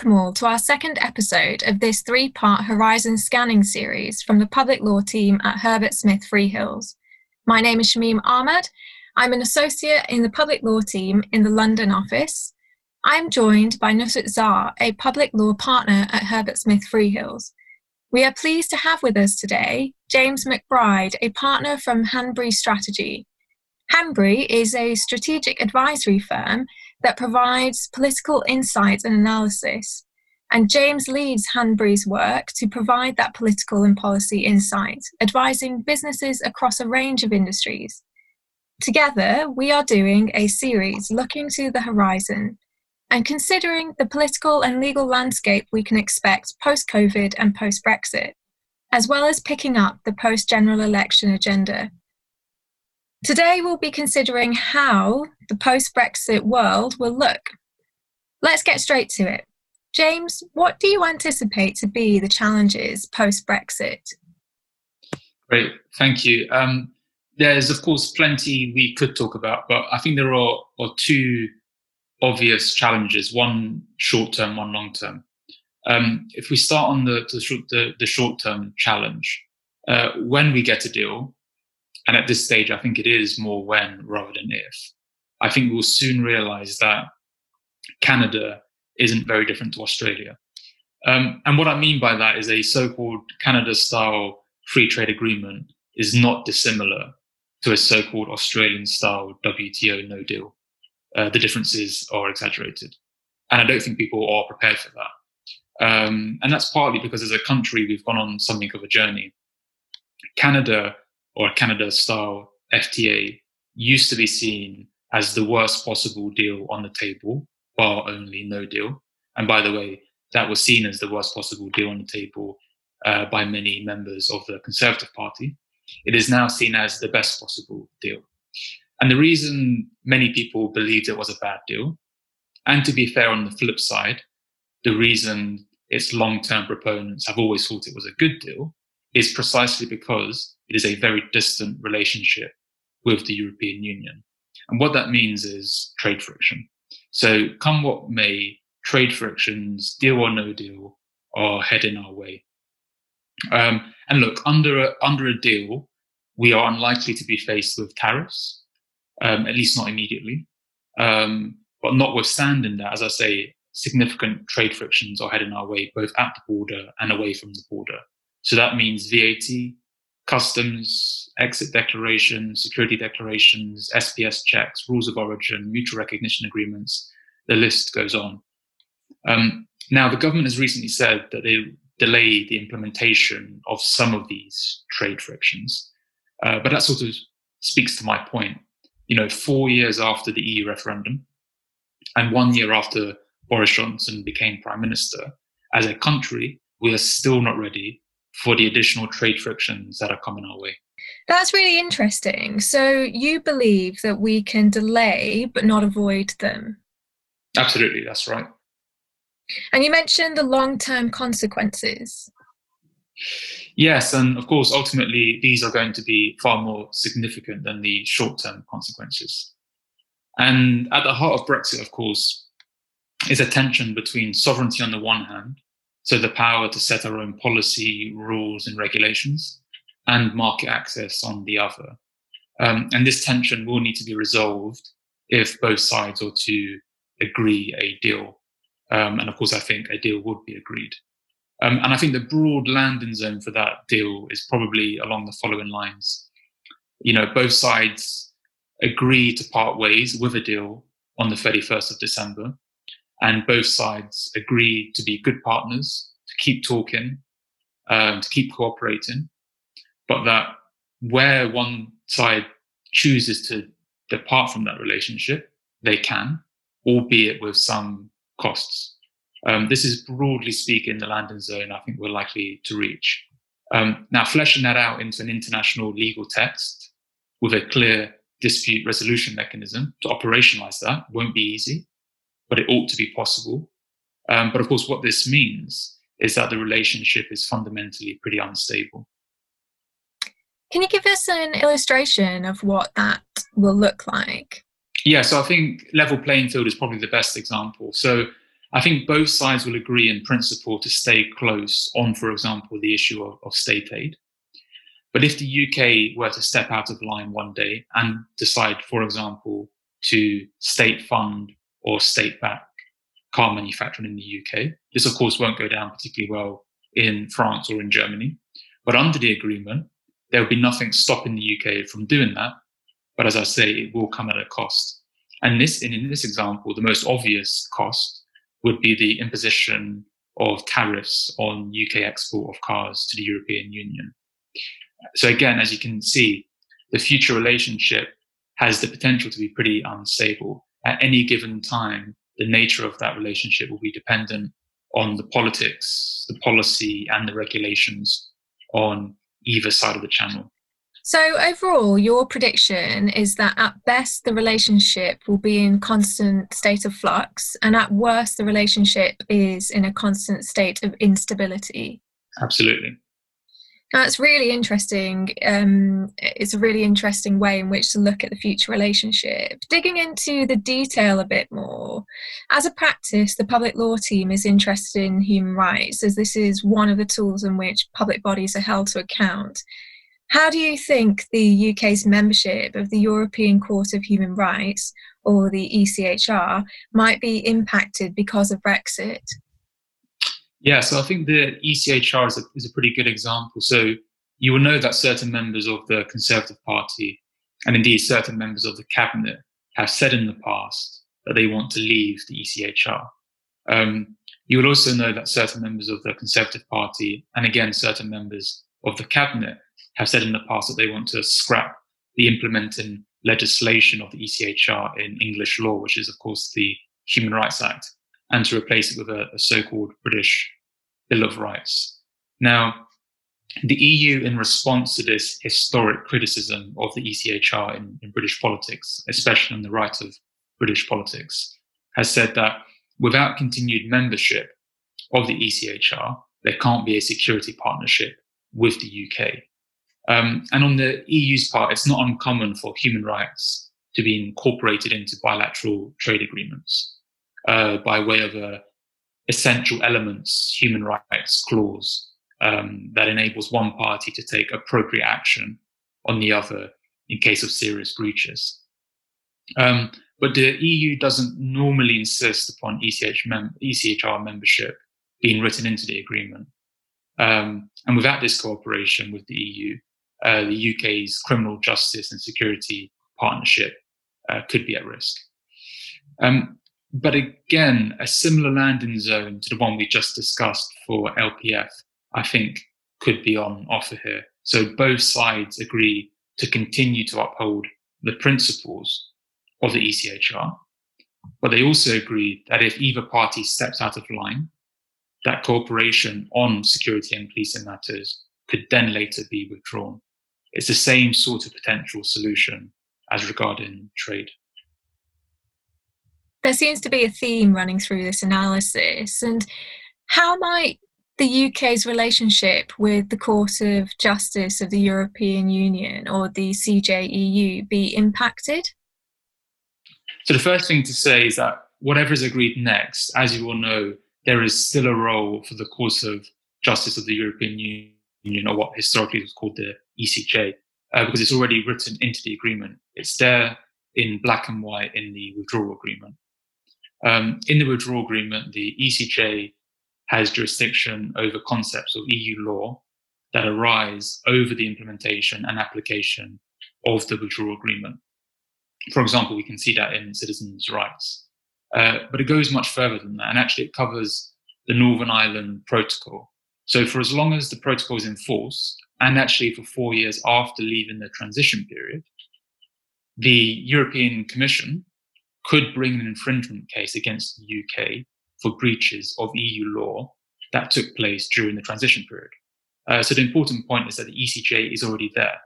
Welcome all to our second episode of this three part Horizon scanning series from the public law team at Herbert Smith Freehills. My name is Shamim Ahmad. I'm an associate in the public law team in the London office. I'm joined by Nusrat Zar, a public law partner at Herbert Smith Freehills. We are pleased to have with us today James McBride, a partner from Hanbury Strategy. Hanbury is a strategic advisory firm that provides political insight and analysis. And James leads Hanbury's work to provide that political and policy insight, advising businesses across a range of industries. Together, we are doing a series looking to the horizon and considering the political and legal landscape we can expect post COVID and post Brexit, as well as picking up the post general election agenda. Today, we'll be considering how the post Brexit world will look. Let's get straight to it. James, what do you anticipate to be the challenges post Brexit? Great, thank you. Um, there's, of course, plenty we could talk about, but I think there are, are two obvious challenges one short term, one long term. Um, if we start on the, the, the, the short term challenge, uh, when we get a deal, and at this stage, I think it is more when rather than if. I think we'll soon realize that Canada isn't very different to Australia. Um, and what I mean by that is a so called Canada style free trade agreement is not dissimilar to a so called Australian style WTO no deal. Uh, the differences are exaggerated. And I don't think people are prepared for that. Um, and that's partly because as a country, we've gone on something of a journey. Canada or Canada style FTA used to be seen as the worst possible deal on the table, bar only no deal. And by the way, that was seen as the worst possible deal on the table uh, by many members of the Conservative Party. It is now seen as the best possible deal. And the reason many people believed it was a bad deal, and to be fair on the flip side, the reason its long term proponents have always thought it was a good deal, is precisely because it is a very distant relationship with the European Union. And what that means is trade friction. So, come what may, trade frictions, deal or no deal, are heading our way. Um, and look, under a, under a deal, we are unlikely to be faced with tariffs, um, at least not immediately. Um, but notwithstanding that, as I say, significant trade frictions are heading our way, both at the border and away from the border. So that means VAT, customs, exit declarations, security declarations, SPS checks, rules of origin, mutual recognition agreements. The list goes on. Um, now, the government has recently said that they delay the implementation of some of these trade frictions. Uh, but that sort of speaks to my point. You know, four years after the EU referendum and one year after Boris Johnson became prime minister, as a country, we are still not ready for the additional trade frictions that are coming our way. That's really interesting. So you believe that we can delay but not avoid them? Absolutely, that's right. And you mentioned the long term consequences. Yes, and of course, ultimately, these are going to be far more significant than the short term consequences. And at the heart of Brexit, of course, is a tension between sovereignty on the one hand so the power to set our own policy, rules, and regulations, and market access on the other. Um, and this tension will need to be resolved if both sides are to agree a deal. Um, and of course, I think a deal would be agreed. Um, and I think the broad landing zone for that deal is probably along the following lines. You know, both sides agree to part ways with a deal on the 31st of December and both sides agree to be good partners, to keep talking, um, to keep cooperating, but that where one side chooses to depart from that relationship, they can, albeit with some costs. Um, this is broadly speaking the landing zone I think we're likely to reach. Um, now, fleshing that out into an international legal text with a clear dispute resolution mechanism to operationalize that won't be easy but it ought to be possible. Um, but of course, what this means is that the relationship is fundamentally pretty unstable. Can you give us an illustration of what that will look like? Yeah, so I think level playing field is probably the best example. So I think both sides will agree in principle to stay close on, for example, the issue of, of state aid. But if the UK were to step out of line one day and decide, for example, to state fund or state backed car manufacturing in the UK, this of course won't go down particularly well in France or in Germany. But under the agreement, there will be nothing stopping the UK from doing that. But as I say, it will come at a cost. And this, in this example, the most obvious cost would be the imposition of tariffs on UK export of cars to the European Union. So again, as you can see, the future relationship has the potential to be pretty unstable. At any given time, the nature of that relationship will be dependent on the politics, the policy, and the regulations on either side of the channel. So, overall, your prediction is that at best the relationship will be in constant state of flux, and at worst the relationship is in a constant state of instability. Absolutely. That's really interesting. Um, it's a really interesting way in which to look at the future relationship. Digging into the detail a bit more, as a practice, the public law team is interested in human rights, as this is one of the tools in which public bodies are held to account. How do you think the UK's membership of the European Court of Human Rights, or the ECHR, might be impacted because of Brexit? Yeah, so I think the ECHR is a, is a pretty good example. So you will know that certain members of the Conservative Party and indeed certain members of the cabinet have said in the past that they want to leave the ECHR. Um, you will also know that certain members of the Conservative Party and again certain members of the cabinet have said in the past that they want to scrap the implementing legislation of the ECHR in English law, which is of course the Human Rights Act and to replace it with a, a so-called British Bill of Rights. Now, the EU, in response to this historic criticism of the ECHR in, in British politics, especially on the right of British politics, has said that without continued membership of the ECHR, there can't be a security partnership with the UK. Um, and on the EU's part, it's not uncommon for human rights to be incorporated into bilateral trade agreements uh, by way of a essential elements human rights clause um, that enables one party to take appropriate action on the other in case of serious breaches. Um, but the EU doesn't normally insist upon ECH mem- ECHR membership being written into the agreement. Um, and without this cooperation with the EU, uh, the UK's criminal justice and security partnership uh, could be at risk. Um, but again, a similar landing zone to the one we just discussed for LPF, I think, could be on offer here. So both sides agree to continue to uphold the principles of the ECHR, but they also agree that if either party steps out of line, that cooperation on security and policing matters could then later be withdrawn. It's the same sort of potential solution as regarding trade there seems to be a theme running through this analysis. And how might the UK's relationship with the Court of Justice of the European Union or the CJEU be impacted? So, the first thing to say is that whatever is agreed next, as you all know, there is still a role for the Court of Justice of the European Union, or what historically was called the ECJ, uh, because it's already written into the agreement. It's there in black and white in the withdrawal agreement. Um, in the withdrawal agreement, the ECJ has jurisdiction over concepts of EU law that arise over the implementation and application of the withdrawal agreement. For example, we can see that in citizens' rights. Uh, but it goes much further than that, and actually it covers the Northern Ireland Protocol. So for as long as the protocol is in force, and actually for four years after leaving the transition period, the European Commission could bring an infringement case against the UK for breaches of EU law that took place during the transition period. Uh, so the important point is that the ECJ is already there,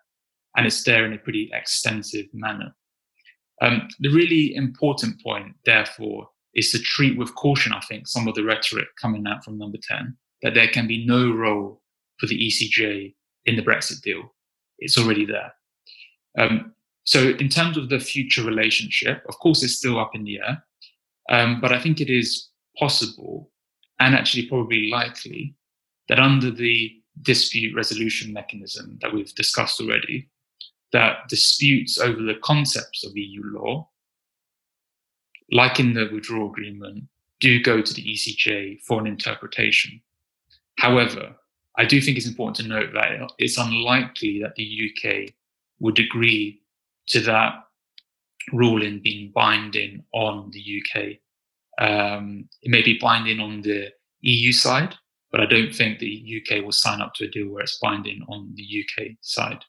and it's there in a pretty extensive manner. Um, the really important point, therefore, is to treat with caution, I think, some of the rhetoric coming out from number 10, that there can be no role for the ECJ in the Brexit deal. It's already there. Um, so, in terms of the future relationship, of course, it's still up in the air. Um, but I think it is possible and actually probably likely that under the dispute resolution mechanism that we've discussed already, that disputes over the concepts of EU law, like in the withdrawal agreement, do go to the ECJ for an interpretation. However, I do think it's important to note that it's unlikely that the UK would agree to that ruling being binding on the UK. Um, it may be binding on the EU side, but I don't think the UK will sign up to a deal where it's binding on the UK side.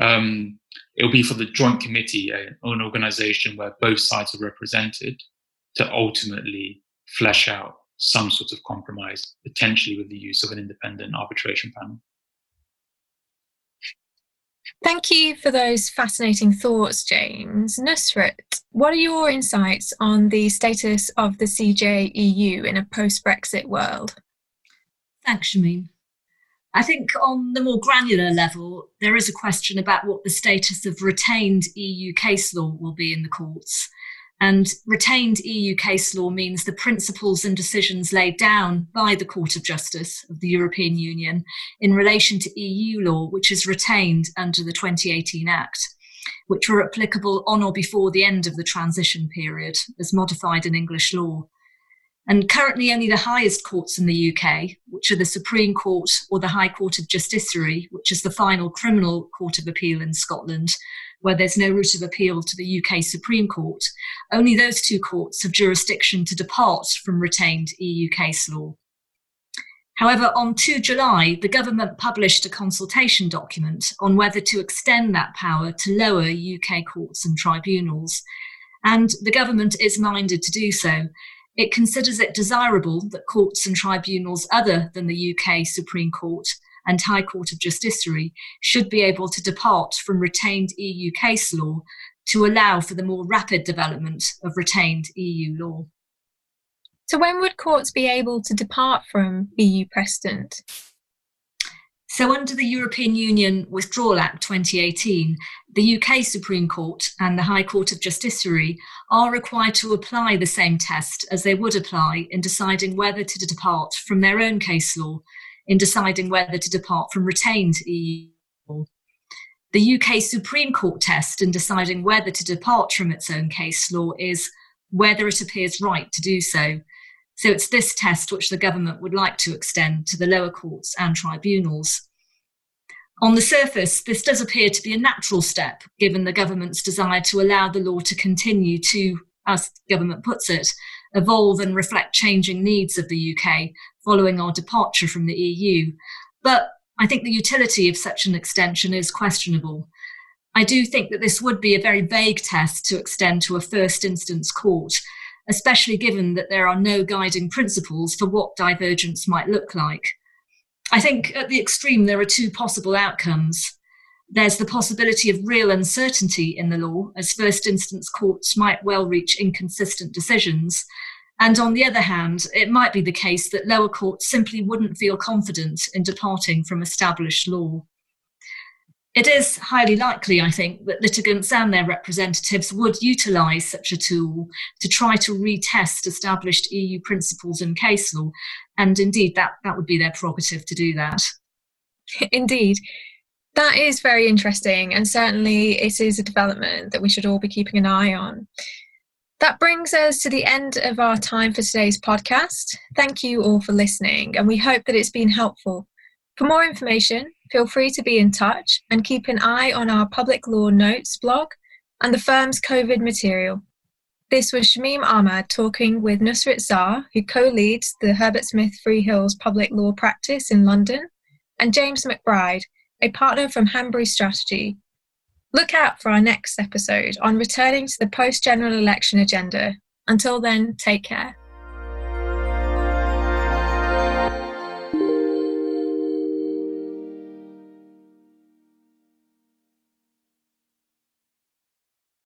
Um, it will be for the Joint Committee, an organisation where both sides are represented, to ultimately flesh out some sort of compromise, potentially with the use of an independent arbitration panel. Thank you for those fascinating thoughts, James. Nusrat, what are your insights on the status of the CJEU in a post Brexit world? Thanks, Shamim. I think on the more granular level, there is a question about what the status of retained EU case law will be in the courts. And retained EU case law means the principles and decisions laid down by the Court of Justice of the European Union in relation to EU law, which is retained under the 2018 Act, which were applicable on or before the end of the transition period, as modified in English law. And currently, only the highest courts in the UK, which are the Supreme Court or the High Court of Justiciary, which is the final criminal court of appeal in Scotland, where there's no route of appeal to the UK Supreme Court, only those two courts have jurisdiction to depart from retained EU case law. However, on 2 July, the government published a consultation document on whether to extend that power to lower UK courts and tribunals. And the government is minded to do so, it considers it desirable that courts and tribunals other than the UK Supreme Court and High Court of Justiciary should be able to depart from retained EU case law to allow for the more rapid development of retained EU law. So, when would courts be able to depart from EU precedent? So, under the European Union Withdrawal Act 2018, the UK Supreme Court and the High Court of Justiciary are required to apply the same test as they would apply in deciding whether to depart from their own case law, in deciding whether to depart from retained EU law. The UK Supreme Court test in deciding whether to depart from its own case law is whether it appears right to do so. So it's this test which the government would like to extend to the lower courts and tribunals. On the surface, this does appear to be a natural step, given the government's desire to allow the law to continue to, as the government puts it, evolve and reflect changing needs of the UK following our departure from the EU. But I think the utility of such an extension is questionable. I do think that this would be a very vague test to extend to a first instance court, especially given that there are no guiding principles for what divergence might look like. I think at the extreme, there are two possible outcomes. There's the possibility of real uncertainty in the law, as first instance courts might well reach inconsistent decisions. And on the other hand, it might be the case that lower courts simply wouldn't feel confident in departing from established law. It is highly likely, I think, that litigants and their representatives would utilise such a tool to try to retest established EU principles and case law. And indeed, that, that would be their prerogative to do that. Indeed. That is very interesting, and certainly it is a development that we should all be keeping an eye on. That brings us to the end of our time for today's podcast. Thank you all for listening, and we hope that it's been helpful. For more information, feel free to be in touch and keep an eye on our public law notes blog and the firm's COVID material. This was Shamim Ahmad talking with Nusrat Zar, who co leads the Herbert Smith Freehills public law practice in London, and James McBride, a partner from Hanbury Strategy. Look out for our next episode on returning to the post general election agenda. Until then, take care.